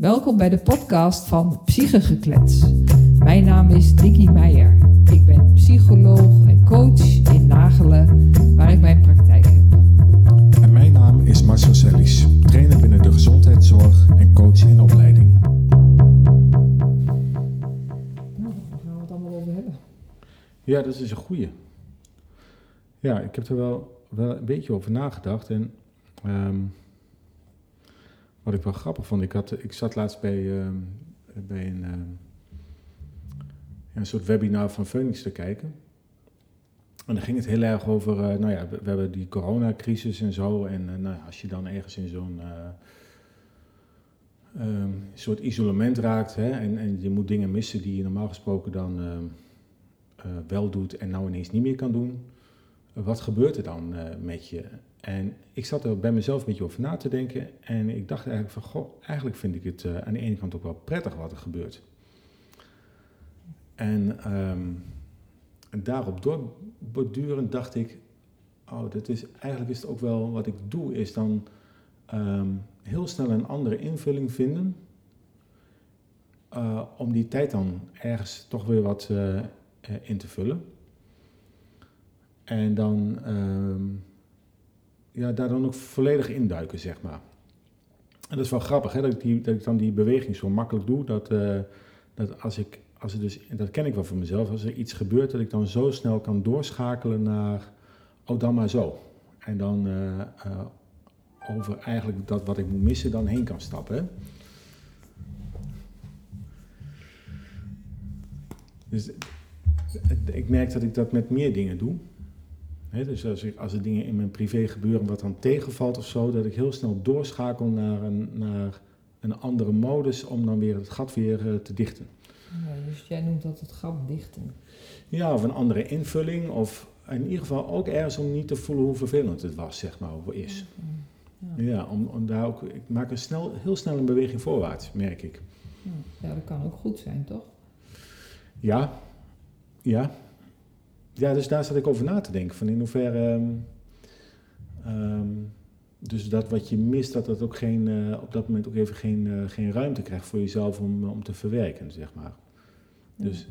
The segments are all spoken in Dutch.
Welkom bij de podcast van Psychegeklets. Mijn naam is Dickie Meijer. Ik ben psycholoog en coach in Nagelen, waar ik mijn praktijk heb. En mijn naam is Marcel Sellies, trainer binnen de gezondheidszorg en coach in opleiding. Nou, waar gaan we het allemaal over hebben? Ja, dat is een goeie. Ja, ik heb er wel, wel een beetje over nagedacht. En ehm, wat ik wel grappig vond, ik, had, ik zat laatst bij, ehm, bij een, ehm, een soort webinar van Phoenix te kijken. En dan ging het heel erg over, eh, nou ja, we, hebben die coronacrisis en zo. En eh, nou, ja, als je dan ergens in zo'n eh, ehm, soort isolement raakt hè, en, en je moet dingen missen die je normaal gesproken dan wel doet en nou ineens niet meer kan doen. Wat gebeurt er dan met je? En ik zat er bij mezelf een beetje over na te denken. En ik dacht eigenlijk van, goh, eigenlijk vind ik het eh, aan de ene kant ook wel prettig wat er gebeurt. En en daarop doorbordurend dacht ik, oh, dat is, eigenlijk is het ook wel wat ik doe, is dan ehm, heel snel een andere invulling vinden. eh, om die tijd dan ergens toch weer wat eh, in te vullen. En dan, ja, daar dan ook volledig induiken, zeg maar. En dat is wel grappig, hè, dat, ik dat ik dan die beweging zo makkelijk doe. Dat, eh, dat als ik, als er dus, dat ken ik wel van mezelf, als er iets gebeurt, dat ik dan zo snel kan doorschakelen naar, oh dan maar zo. En dan eh, eh, over eigenlijk dat wat ik moet missen dan heen kan stappen. Dus ik merk dat ik dat met meer dingen doe. Dus als, ik, als er dingen in mijn privé gebeuren wat dan tegenvalt of zo, dat ik heel snel doorschakel naar een, naar een andere modus om dan weer het gat weer eh, te dichten. Ja, dus jij noemt dat het gat dichten. Ja, of een andere invulling, of in ieder geval ook ergens om niet te voelen hoe vervelend het was, zeg maar, of is. Ja. Ja, om, om daar ook, ik maak een snel, heel snel een beweging voorwaarts, merk ik. Ja, dat kan ook goed zijn, toch? Ja, ja. Ja, dus daar zat ik over na te denken. Van in hoeverre. ehm, ehm, dus dat wat je mist, dat dat ook geen, eh, op dat moment ook even geen, eh, geen ruimte krijgt voor jezelf om, eh, om te verwerken, zeg maar. Dus,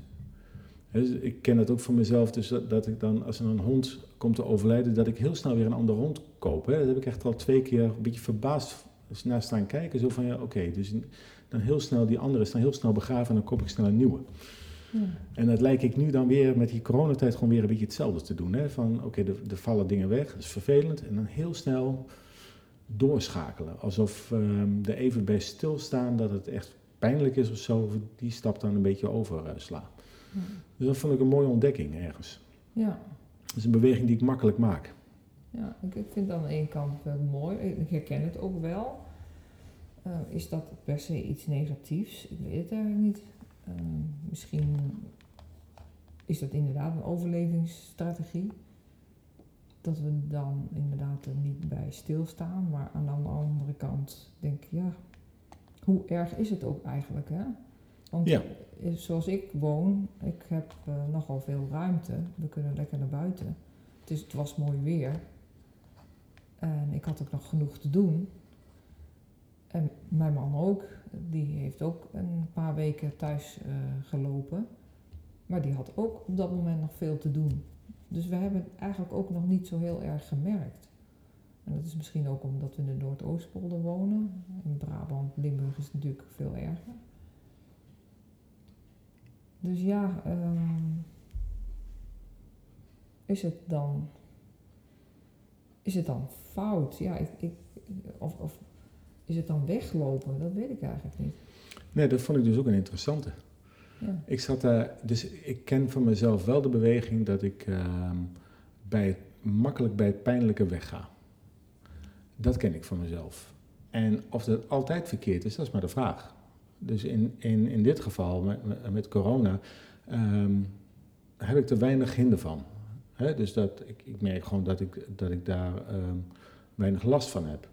dus ik ken dat ook van mezelf, dus dat, dat ik dan, als er een hond komt te overlijden, dat ik heel snel weer een andere hond koop. Hè. Dat heb ik echt al twee keer een beetje verbaasd naar staan kijken. Zo van, ja, oké, dus dan heel snel, die andere is dan heel snel begraven en dan koop ik snel een nieuwe. Ja. En dat lijkt ik nu dan weer met die coronatijd gewoon weer een beetje hetzelfde te doen. Hè? Van oké, er, er vallen dingen weg, dat is vervelend. En dan heel snel doorschakelen. Alsof ehm er even bij stilstaan dat het echt pijnlijk is of zo. Die stap dan een beetje overslaan. Ja. Dus dat vond ik een mooie ontdekking ergens. ja. Dat is een beweging die ik makkelijk maak. Ja, ik, vind het aan de ene kant wel mooi. Ik herken het ook wel. Eh, is dat per se iets negatiefs? Ik weet het eigenlijk niet. Eh, misschien is dat inderdaad een overlevingsstrategie. Dat we dan inderdaad er niet bij stilstaan. Maar aan de andere kant denk ik, ja, hoe erg is het ook eigenlijk, hè? Want Ja. eh, zoals ik woon, ik heb eh, nogal veel ruimte. We kunnen lekker naar buiten. Het was mooi weer. En ik had ook nog genoeg te doen. En mijn man ook. Die heeft ook een paar weken thuis eh, gelopen. Maar die had ook op dat moment nog veel te doen. Dus we hebben het eigenlijk ook nog niet zo heel erg gemerkt. En dat is misschien ook omdat we in de Noordoostpolder wonen. In Brabant, Limburg is het natuurlijk veel erger. Dus ja, ehm, is het dan is het dan fout? Ja, ik, ik, of, of is het dan weglopen? Dat weet ik eigenlijk niet. Nee, dat vond ik dus ook een interessante. Ja. Ik zat daar, dus ik ken van mezelf wel de beweging dat ik ehm, bij het, makkelijk bij het pijnlijke wegga. Dat ken ik van mezelf. En of dat altijd verkeerd is, dat is maar de vraag. Dus in, in, in dit geval, met, met- corona, ehm, heb ik er weinig hinder van. Dus dat, ik, ik merk gewoon dat ik, dat ik daar ehm, weinig last van heb.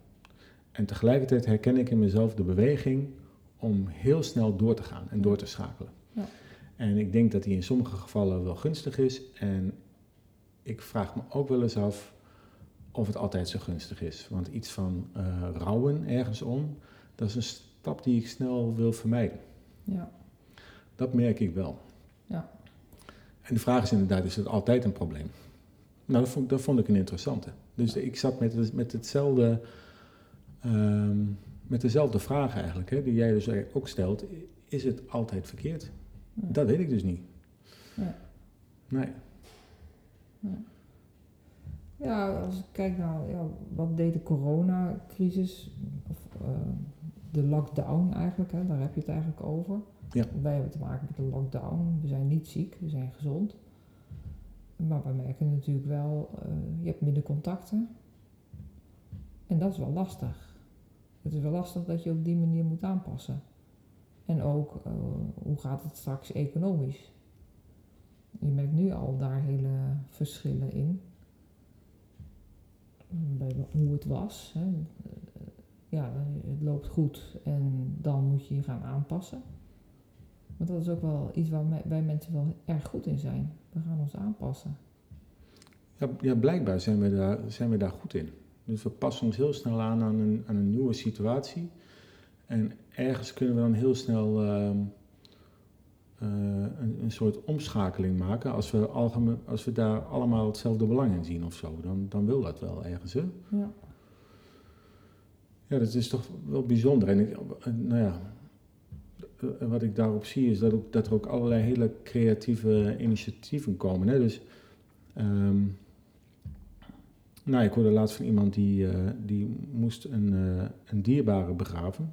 En tegelijkertijd herken ik in mezelf de beweging om heel snel door te gaan en door te schakelen. Ja. En ik denk dat die in sommige gevallen wel gunstig is. En ik vraag me ook wel eens af of het altijd zo gunstig is. Want iets van eh, rouwen ergens om, dat is een stap die ik snel wil vermijden. Ja. Dat merk ik wel. Ja. En de vraag is inderdaad, is het altijd een probleem? Nou, dat vond, dat vond ik een interessante. Dus ik zat met, met hetzelfde, ehm, met dezelfde vraag eigenlijk, hè, die jij dus ook stelt. Is het altijd verkeerd? Dat weet ik dus niet. Ja. Nee. Ja, als ik kijk naar ja, wat deed de coronacrisis, of eh, de lockdown eigenlijk, hè, daar heb je het eigenlijk over. Ja. Wij hebben te maken met een lockdown. We zijn niet ziek, we zijn gezond. Maar we merken natuurlijk wel, eh, je hebt minder contacten. En dat is wel lastig. Het is wel lastig dat je op die manier moet aanpassen. En ook, eh, hoe gaat het straks economisch? Je merkt nu al daar hele verschillen in. Bij hoe het was. Hè. Ja, het loopt goed en dan moet je je gaan aanpassen. Want dat is ook wel iets waar wij mensen wel erg goed in zijn. We gaan ons aanpassen. Ja, ja, blijkbaar zijn we, daar, zijn we daar goed in. Dus we passen ons heel snel aan aan een, aan een nieuwe situatie. En ergens kunnen we dan heel snel ehm, eh, een, een soort omschakeling maken. Als we, algemeen, als we daar allemaal hetzelfde belang in zien of zo, dan, dan wil dat wel ergens. Hè? Ja, Ja, dat is toch wel bijzonder. En ik, nou ja, eh, wat ik daarop zie is dat, ook, dat er ook allerlei hele creatieve initiatieven komen. Hè? Dus, ehm, nou, ik hoorde laatst van iemand die, eh, die moest een, eh, een dierbare begraven.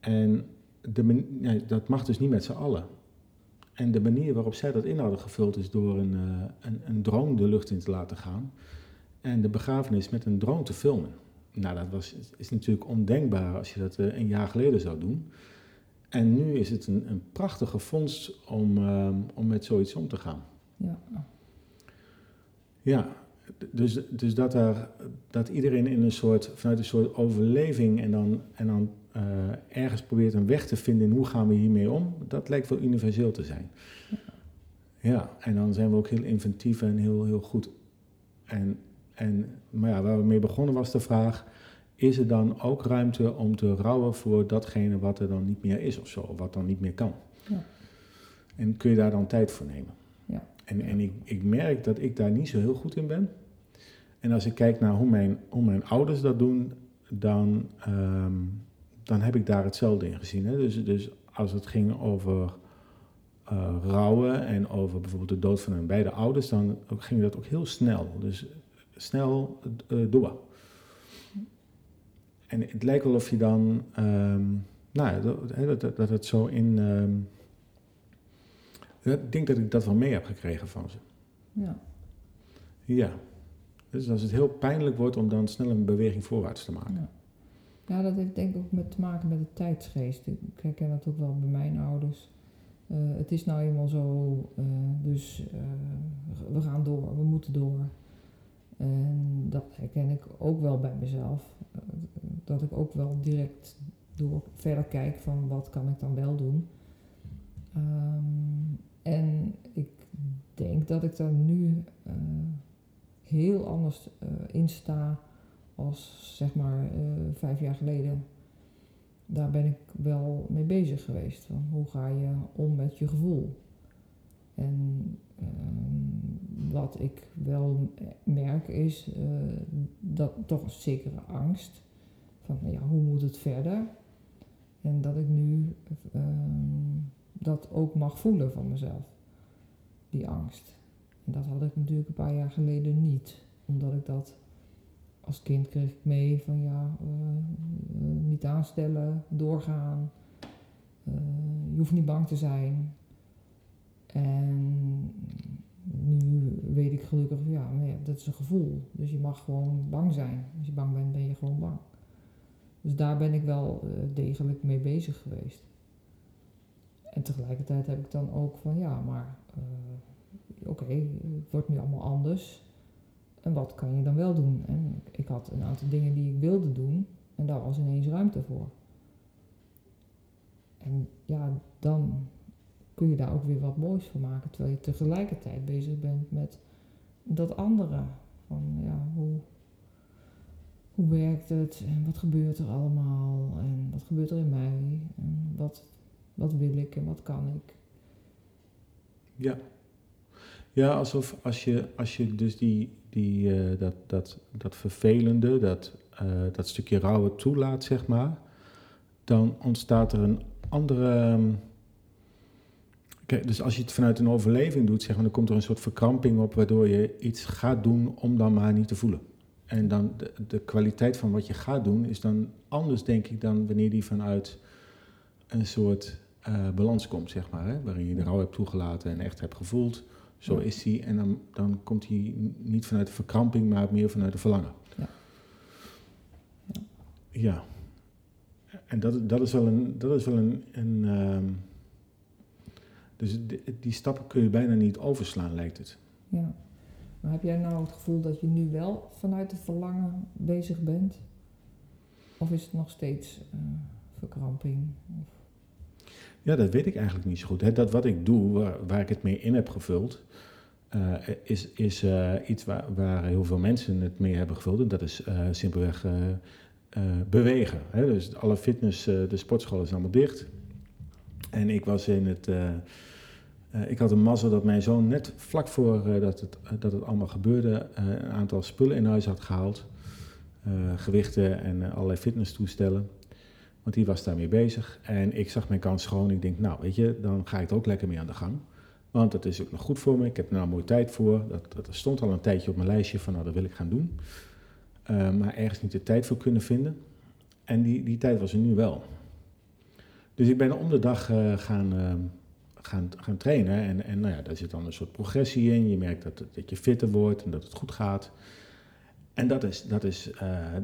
En de, dat mag dus niet met z'n allen. En de manier waarop zij dat in hadden gevuld is door een, eh, een, een drone de lucht in te laten gaan. En de begrafenis met een drone te filmen. Nou, dat was, is natuurlijk ondenkbaar als je dat een jaar geleden zou doen. En nu is het een, een prachtige vondst om, ehm, om met zoiets om te gaan. ja, Ja, dus, dus dat, er, dat iedereen in een soort, vanuit een soort overleving en dan, en dan eh, ergens probeert een weg te vinden in hoe gaan we hiermee om, dat lijkt wel universeel te zijn. Ja, en dan zijn we ook heel inventief en heel, heel goed. En, en, maar ja, waar we mee begonnen was de vraag, is er dan ook ruimte om te rouwen voor datgene wat er dan niet meer is of zo, wat dan niet meer kan? Ja. En kun je daar dan tijd voor nemen? En, en ik, ik merk dat ik daar niet zo heel goed in ben. En als ik kijk naar hoe mijn, hoe mijn ouders dat doen, dan, ehm, dan heb ik daar hetzelfde in gezien. Hè? Dus, dus als het ging over eh, rouwen en over bijvoorbeeld de dood van hun beide ouders, dan ging dat ook heel snel. Dus snel door. En het lijkt wel of je dan, ehm, nou ja, dat, dat, dat het zo in. ehm, ik denk dat ik dat wel mee heb gekregen van ze. ja, Ja. Dus als het heel pijnlijk wordt om dan snel een beweging voorwaarts te maken. ja. Ja, dat heeft denk ik ook met te maken met de tijdsgeest. Ik herken dat ook wel bij mijn ouders. Eh, het is nou eenmaal zo, eh, dus eh, we gaan door, we moeten door. En dat herken ik ook wel bij mezelf. Dat ik ook wel direct door verder kijk van wat kan ik dan wel doen. Ehm, en ik denk dat ik daar nu eh, heel anders eh, in sta als zeg maar eh, vijf jaar geleden. Daar ben ik wel mee bezig geweest. Van hoe ga je om met je gevoel? En ehm, wat ik wel merk is dat toch een zekere angst. Van ja, hoe moet het verder? En dat ik nu ehm, dat ook mag voelen van mezelf. Die angst. En dat had ik natuurlijk een paar jaar geleden niet. Omdat ik dat als kind kreeg ik mee van ja, eh, eh, niet aanstellen, doorgaan. Eh, je hoeft niet bang te zijn. En nu weet ik gelukkig, ja, dat is een gevoel. Dus je mag gewoon bang zijn. Als je bang bent, ben je gewoon bang. Dus daar ben ik wel degelijk mee bezig geweest. En tegelijkertijd heb ik dan ook van ja, maar eh, oké, het wordt nu allemaal anders. En wat kan je dan wel doen? En ik had een aantal dingen die ik wilde doen en daar was ineens ruimte voor. En ja, dan kun je daar ook weer wat moois van maken, terwijl je tegelijkertijd bezig bent met dat andere. Van ja, hoe, hoe werkt het en wat gebeurt er allemaal en wat gebeurt er in mij en wat, wat wil ik en wat kan ik. Ja. Ja, alsof als je, als je dus die, die, eh, dat, dat, dat vervelende, dat, eh, dat stukje rouwen toelaat, zeg maar, dan ontstaat er een andere. ehm, Kijk, dus als je het vanuit een overleving doet, zeg maar, dan komt er een soort verkramping op, waardoor je iets gaat doen om dan maar niet te voelen. En dan de, de kwaliteit van wat je gaat doen is dan anders, denk ik, dan wanneer die vanuit een soort eh, balans komt, zeg maar. Hè? Waarin je de rouw hebt toegelaten en echt hebt gevoeld. Zo Ja. is die. En dan, dan komt die niet vanuit de verkramping, maar meer vanuit de verlangen. Ja. Ja. Ja. En dat, dat is wel een. Dat is wel een, een ehm, dus die, die stappen kun je bijna niet overslaan, lijkt het. Ja. Maar heb jij nou het gevoel dat je nu wel vanuit het verlangen bezig bent? Of is het nog steeds eh, verkramping? Of, Ja, dat weet ik eigenlijk niet zo goed. Dat wat ik doe, waar, ik het mee in heb gevuld, eh, is, is eh, iets waar, waar heel veel mensen het mee hebben gevuld. En dat is eh, simpelweg bewegen. Dus alle fitness, de sportscholen zijn allemaal dicht. En ik was in het. ik had een mazzel dat mijn zoon net vlak voor dat, het, dat het allemaal gebeurde, een aantal spullen in huis had gehaald. Eh, gewichten en allerlei fitnesstoestellen. Want die was daarmee bezig. En ik zag mijn kans schoon. Ik denk, nou weet je, dan ga ik er ook lekker mee aan de gang. Want dat is ook nog goed voor me. Ik heb er nou mooi tijd voor. Dat, dat stond al een tijdje op mijn lijstje van, nou dat wil ik gaan doen. Eh, maar ergens niet de tijd voor kunnen vinden. En die, die tijd was er nu wel. Dus ik ben om de dag eh, gaan, eh, gaan, gaan trainen. En, en nou ja, daar zit dan een soort progressie in. Je merkt dat, dat je fitter wordt en dat het goed gaat. En dat is, dat is,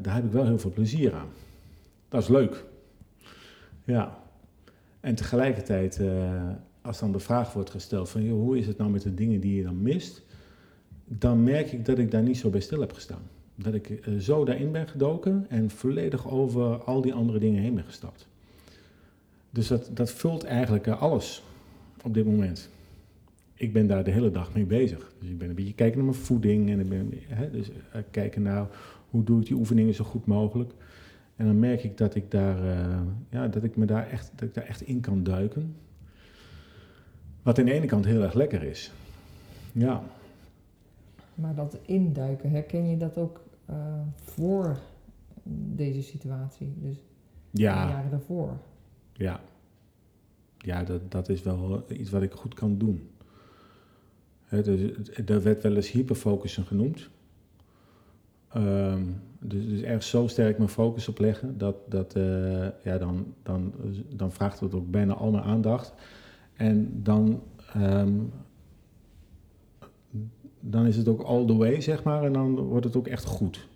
daar heb ik wel heel veel plezier aan. Dat is leuk. Ja. En tegelijkertijd, eh, als dan de vraag wordt gesteld van, joh, hoe is het nou met de dingen die je dan mist? Dan merk ik dat ik daar niet zo bij stil heb gestaan. Dat ik eh, zo daarin ben gedoken en volledig over al die andere dingen heen ben gestapt. Dus dat, dat vult eigenlijk eh, alles op dit moment. Ik ben daar de hele dag mee bezig. Dus ik ben een beetje kijken naar mijn voeding en ik ben hè, dus, kijken naar hoe doe ik die oefeningen zo goed mogelijk. En dan merk ik dat ik daar, eh, ja, dat ik me daar echt, dat ik daar echt in kan duiken. Wat aan de ene kant heel erg lekker is. Ja, maar dat induiken, herken je dat ook eh, voor deze situatie? Dus de ja, jaren daarvoor? ja. Ja, dat, dat is wel iets wat ik goed kan doen. Hè, dus, er werd wel eens hyperfocussen genoemd. Ehm, dus, dus erg zo sterk mijn focus op leggen, dat, dat eh, ja, dan, dan, dan vraagt het ook bijna al mijn aandacht. En dan, ehm, dan is het ook all the way, zeg maar, en dan wordt het ook echt goed.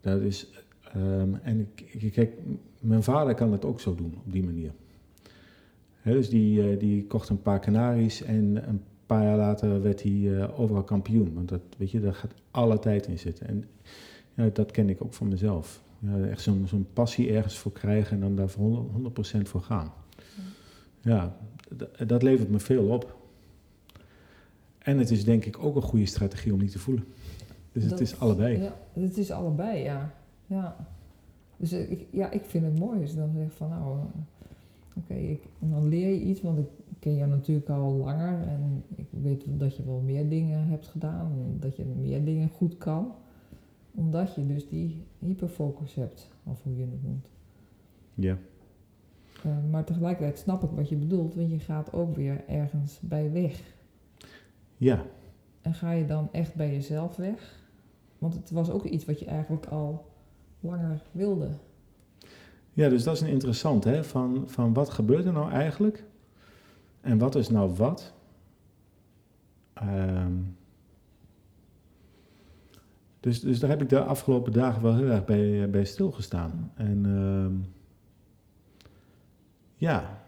Dat is, ehm, en ik, kijk, mijn vader kan het ook zo doen, op die manier. Dus die, eh, die kocht een paar kanaries en een paar jaar later werd hij eh, overal kampioen. Want dat, weet je, daar gaat alle tijd in zitten. En ja, dat ken ik ook van mezelf. Ja, echt zo'n zo'n passie ergens voor krijgen en dan daar voor 100%, 100% voor gaan. Ja, dat levert me veel op. En het is denk ik ook een goede strategie om niet te voelen. Dus het Dat- is allebei. Ja, het is allebei, ja. ja. Dus eh, ik, ja, ik vind het mooi als je dan zegt van nou, eh, oké, dan leer je iets, want ik ken jou natuurlijk al langer en ik weet dat je wel meer dingen hebt gedaan, en dat je meer dingen goed kan, omdat je dus die hyperfocus hebt, of hoe je het noemt. Ja. Eh, maar tegelijkertijd snap ik wat je bedoelt, want je gaat ook weer ergens bij weg. Ja, En ga je dan echt bij jezelf weg? Want het was ook iets wat je eigenlijk al langer wilde. Ja, dus dat is een interessant, hè? Van, van wat gebeurt er nou eigenlijk? En wat is nou wat? Ehm, dus, dus daar heb ik de afgelopen dagen wel heel erg bij, bij stilgestaan. En ehm, ja,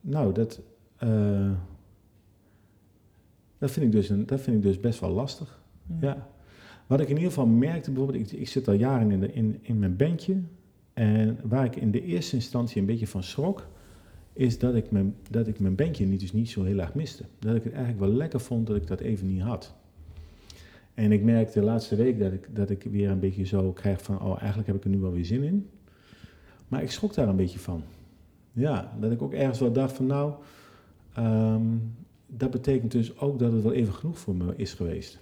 nou, dat, eh, dat, vind ik dus een, dat vind ik dus best wel lastig. Ja. Wat ik in ieder geval merkte, bijvoorbeeld, ik, ik zit al jaren in, de, in, in mijn bandje. En waar ik in de eerste instantie een beetje van schrok, is dat ik mijn, dat ik mijn bandje niet, dus niet zo heel erg miste. Dat ik het eigenlijk wel lekker vond dat ik dat even niet had. En ik merk de laatste week dat ik, dat ik weer een beetje zo krijg van, oh eigenlijk heb ik er nu wel weer zin in. Maar ik schrok daar een beetje van. Ja, dat ik ook ergens wel dacht van nou, ehm, dat betekent dus ook dat het wel even genoeg voor me is geweest.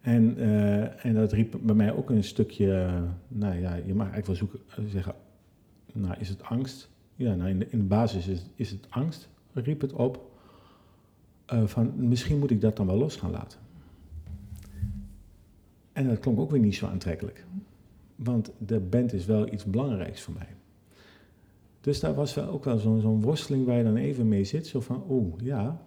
En, eh, en dat riep bij mij ook een stukje, nou ja, je mag eigenlijk wel zoeken, zeggen, nou is het angst? Ja, nou in de, in de basis is, is het angst, riep het op. Uh, van misschien moet ik dat dan wel los gaan laten. En dat klonk ook weer niet zo aantrekkelijk. Want de band is wel iets belangrijks voor mij. Dus daar was wel ook wel zo'n worsteling waar je dan even mee zit. Zo van, oeh, ja,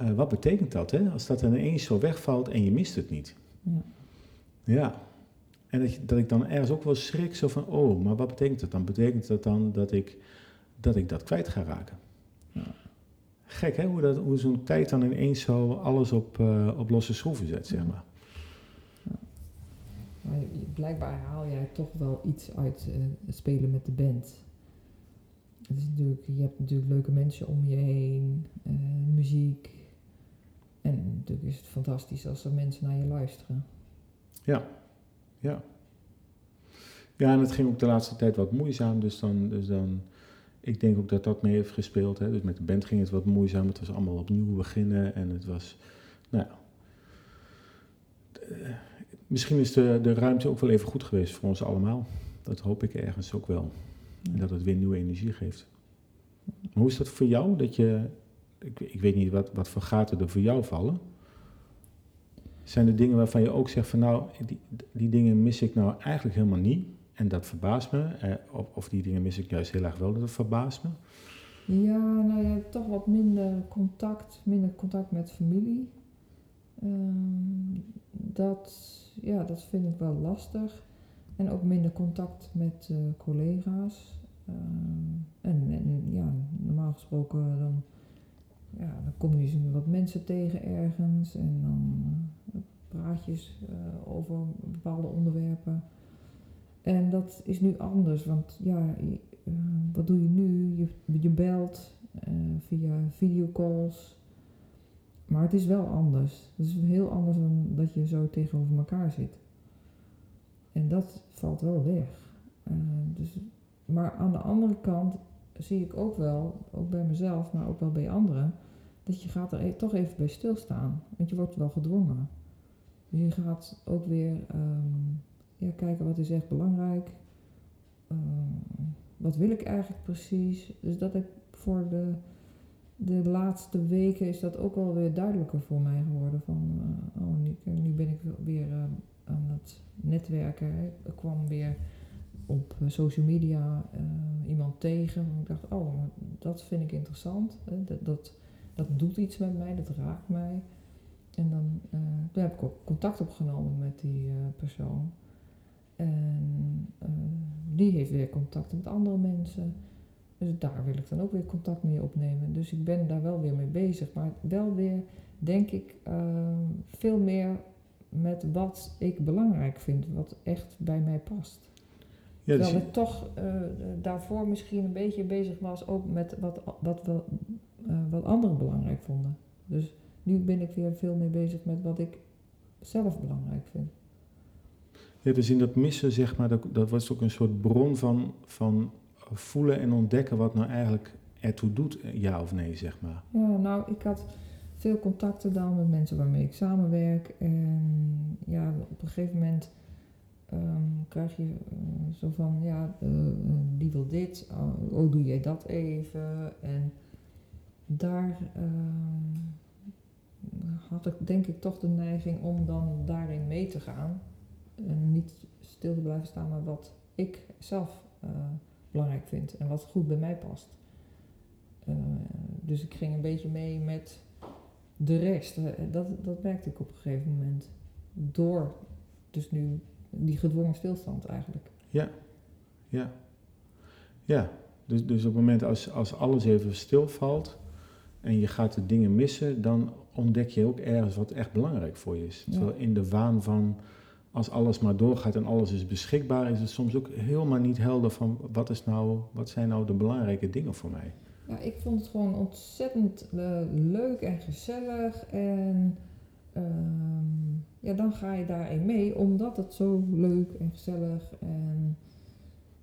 uh, wat betekent dat, hè? Als dat ineens zo wegvalt en je mist het niet. Ja. ja. En dat, dat, ik dan ergens ook wel schrik, zo van, oh, maar wat betekent dat dan? Betekent dat dan dat ik dat, ik dat kwijt ga raken? Ja. Gek, hè? Hoe, dat, hoe zo'n tijd dan ineens zo alles op, uh, op losse schroeven zet, zeg maar. Ja. maar blijkbaar haal jij toch wel iets uit uh, spelen met de band. Het is natuurlijk, je hebt natuurlijk leuke mensen om je heen, uh, muziek, en natuurlijk is het fantastisch als er mensen naar je luisteren. Ja, ja. Ja, en het ging ook de laatste tijd wat moeizaam, dus dan, dus dan ik denk ook dat dat mee heeft gespeeld. Hè. Dus met de band ging het wat moeizaam, het was allemaal opnieuw beginnen en het was, nou ja. misschien is de, de ruimte ook wel even goed geweest voor ons allemaal. Dat hoop ik ergens ook wel. En dat het weer nieuwe energie geeft. hoe is dat voor jou, dat je ik, ik weet niet wat, wat voor gaten er voor jou vallen. Zijn er dingen waarvan je ook zegt van nou, die, die dingen mis ik nou eigenlijk helemaal niet. En dat verbaast me. Eh, of, of, die dingen mis ik juist heel erg wel, dat verbaast me. Ja, nou ja, toch wat minder contact, minder contact met familie. Ehm, dat, ja, dat vind ik wel lastig. En ook minder contact met uh, collega's. Ehm, en, ja, normaal gesproken dan ja, dan kom je wat mensen tegen ergens en dan uh, praatjes uh, over bepaalde onderwerpen. En dat is nu anders, want ja, uh, wat doe je nu? Je, je belt via videocalls. Maar het is wel anders. Het is heel anders dan dat je zo tegenover elkaar zit. En dat valt wel weg. dus, maar aan de andere kant zie ik ook wel, ook bij mezelf, maar ook wel bij anderen, dat je gaat er e-, toch even bij stilstaan. Want je wordt wel gedwongen. Je gaat ook weer um, ja, kijken wat is echt belangrijk. Uh, wat wil ik eigenlijk precies? Dus dat ik voor de, de laatste weken is dat ook wel weer duidelijker voor mij geworden. Van, uh, oh, nu, nu, ben ik weer uh, aan het netwerken. Ik kwam weer op social media iemand tegen. Ik dacht, oh, dat vind ik interessant. Dat, dat, dat doet iets met mij, dat raakt mij. En dan uh, toen heb ik ook contact opgenomen met die uh, persoon. En uh, die heeft weer contact met andere mensen. Dus daar wil ik dan ook weer contact mee opnemen. Dus ik ben daar wel weer mee bezig. Maar wel weer, denk ik, veel meer met wat ik belangrijk vind. Wat echt bij mij past. Ja, dus Terwijl ik toch daarvoor misschien een beetje bezig was ook met wat, wat, wat, wat anderen belangrijk vonden. Dus nu ben ik weer veel meer bezig met wat ik zelf belangrijk vind. Ja, dus in dat missen, zeg maar, dat, dat was ook een soort bron van, van voelen en ontdekken wat nou eigenlijk ertoe doet, ja of nee, zeg maar. Ja, nou, ik had veel contacten dan met mensen waarmee ik samenwerk. En ja, op een gegeven moment um, krijg je uh, zo van, ja, uh, die wil dit, oh, oh, doe jij dat even? En daar uh, had ik denk ik toch de neiging om dan daarin mee te gaan. En niet stil te blijven staan, maar wat ik zelf uh, belangrijk vind en wat goed bij mij past. Uh, dus ik ging een beetje mee met de rest. dat, dat merkte ik op een gegeven moment. Door dus nu die gedwongen stilstand eigenlijk. Ja, ja. Ja, dus, dus op het moment als, als alles even stilvalt, en je gaat de dingen missen, dan ontdek je ook ergens wat echt belangrijk voor je is. Terwijl in de waan van als alles maar doorgaat en alles is beschikbaar, is het soms ook helemaal niet helder van wat, is nou, wat zijn nou de belangrijke dingen voor mij. Ja, ik vond het gewoon ontzettend uh, leuk en gezellig. En ehm, ja, dan ga je daarin mee, omdat het zo leuk en gezellig en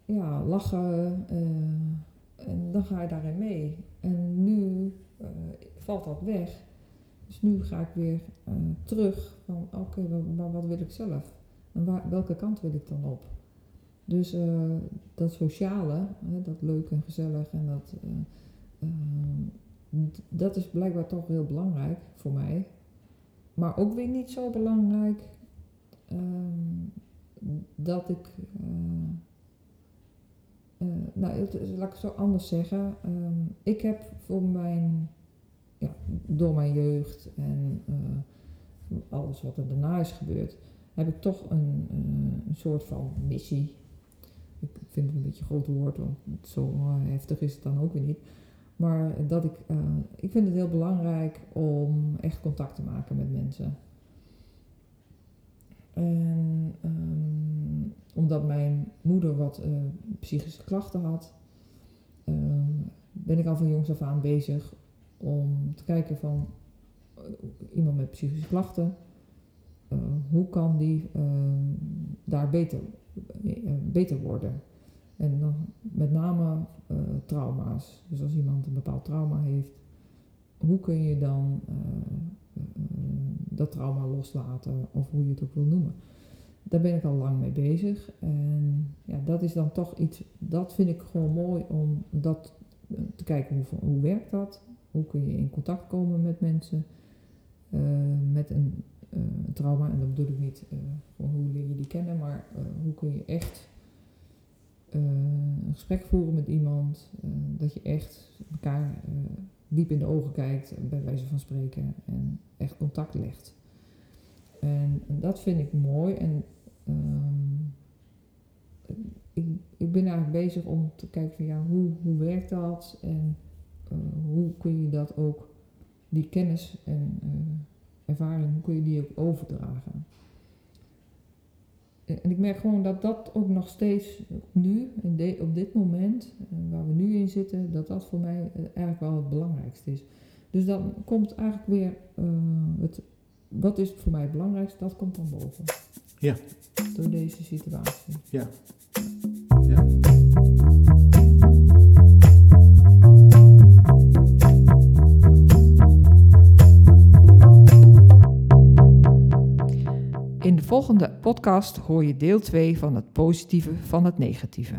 ja, lachen. eh, en dan ga je daarin mee. En nu eh, valt dat weg. Dus nu ga ik weer eh, terug van oké, maar wat wil ik zelf? En welke kant wil ik dan op? Dus eh, dat sociale, dat leuk en gezellig en dat, eh, dat is blijkbaar toch heel belangrijk voor mij. Maar ook weer niet zo belangrijk ehm, dat ik. Eh, nou, laat ik het zo anders zeggen. Ehm, ik heb voor mijn. Ja, door mijn jeugd en eh, alles wat er daarna is gebeurd, heb ik toch een, eh, een soort van missie. Ik vind het een beetje een groot woord, want zo heftig is het dan ook weer niet. Maar dat ik, ik vind het heel belangrijk om echt contact te maken met mensen. En ehm, omdat mijn moeder wat eh, psychische klachten had, ehm, ben ik al van jongs af aan bezig om te kijken van eh, iemand met psychische klachten, eh, hoe kan die ehm, daar beter, beter worden? En dan met name trauma's. Dus als iemand een bepaald trauma heeft, hoe kun je dan dat trauma loslaten, of hoe je het ook wil noemen. Daar ben ik al lang mee bezig. En ja, dat is dan toch iets, dat vind ik gewoon mooi om dat eh, te kijken hoe, hoe werkt dat? Hoe kun je in contact komen met mensen eh, met een eh, trauma? En dat bedoel ik niet van hoe leer je die kennen, maar hoe kun je echt een gesprek voeren met iemand, dat je echt elkaar diep in de ogen kijkt, bij wijze van spreken, en echt contact legt. En, dat vind ik mooi. En ehm, ik, ik ben eigenlijk bezig om te kijken van ja, hoe, hoe werkt dat? En eh, hoe kun je dat ook, die kennis en eh, ervaring, hoe kun je die ook overdragen? En ik merk gewoon dat dat ook nog steeds nu, op dit moment, eh, waar we nu in zitten, dat dat voor mij eigenlijk wel het belangrijkste is. Dus dan komt eigenlijk weer eh, het, wat is voor mij het belangrijkste, dat komt dan boven. Ja. Door deze situatie. Ja. ja. In de volgende podcast hoor je deel 2 van het positieve van het negatieve.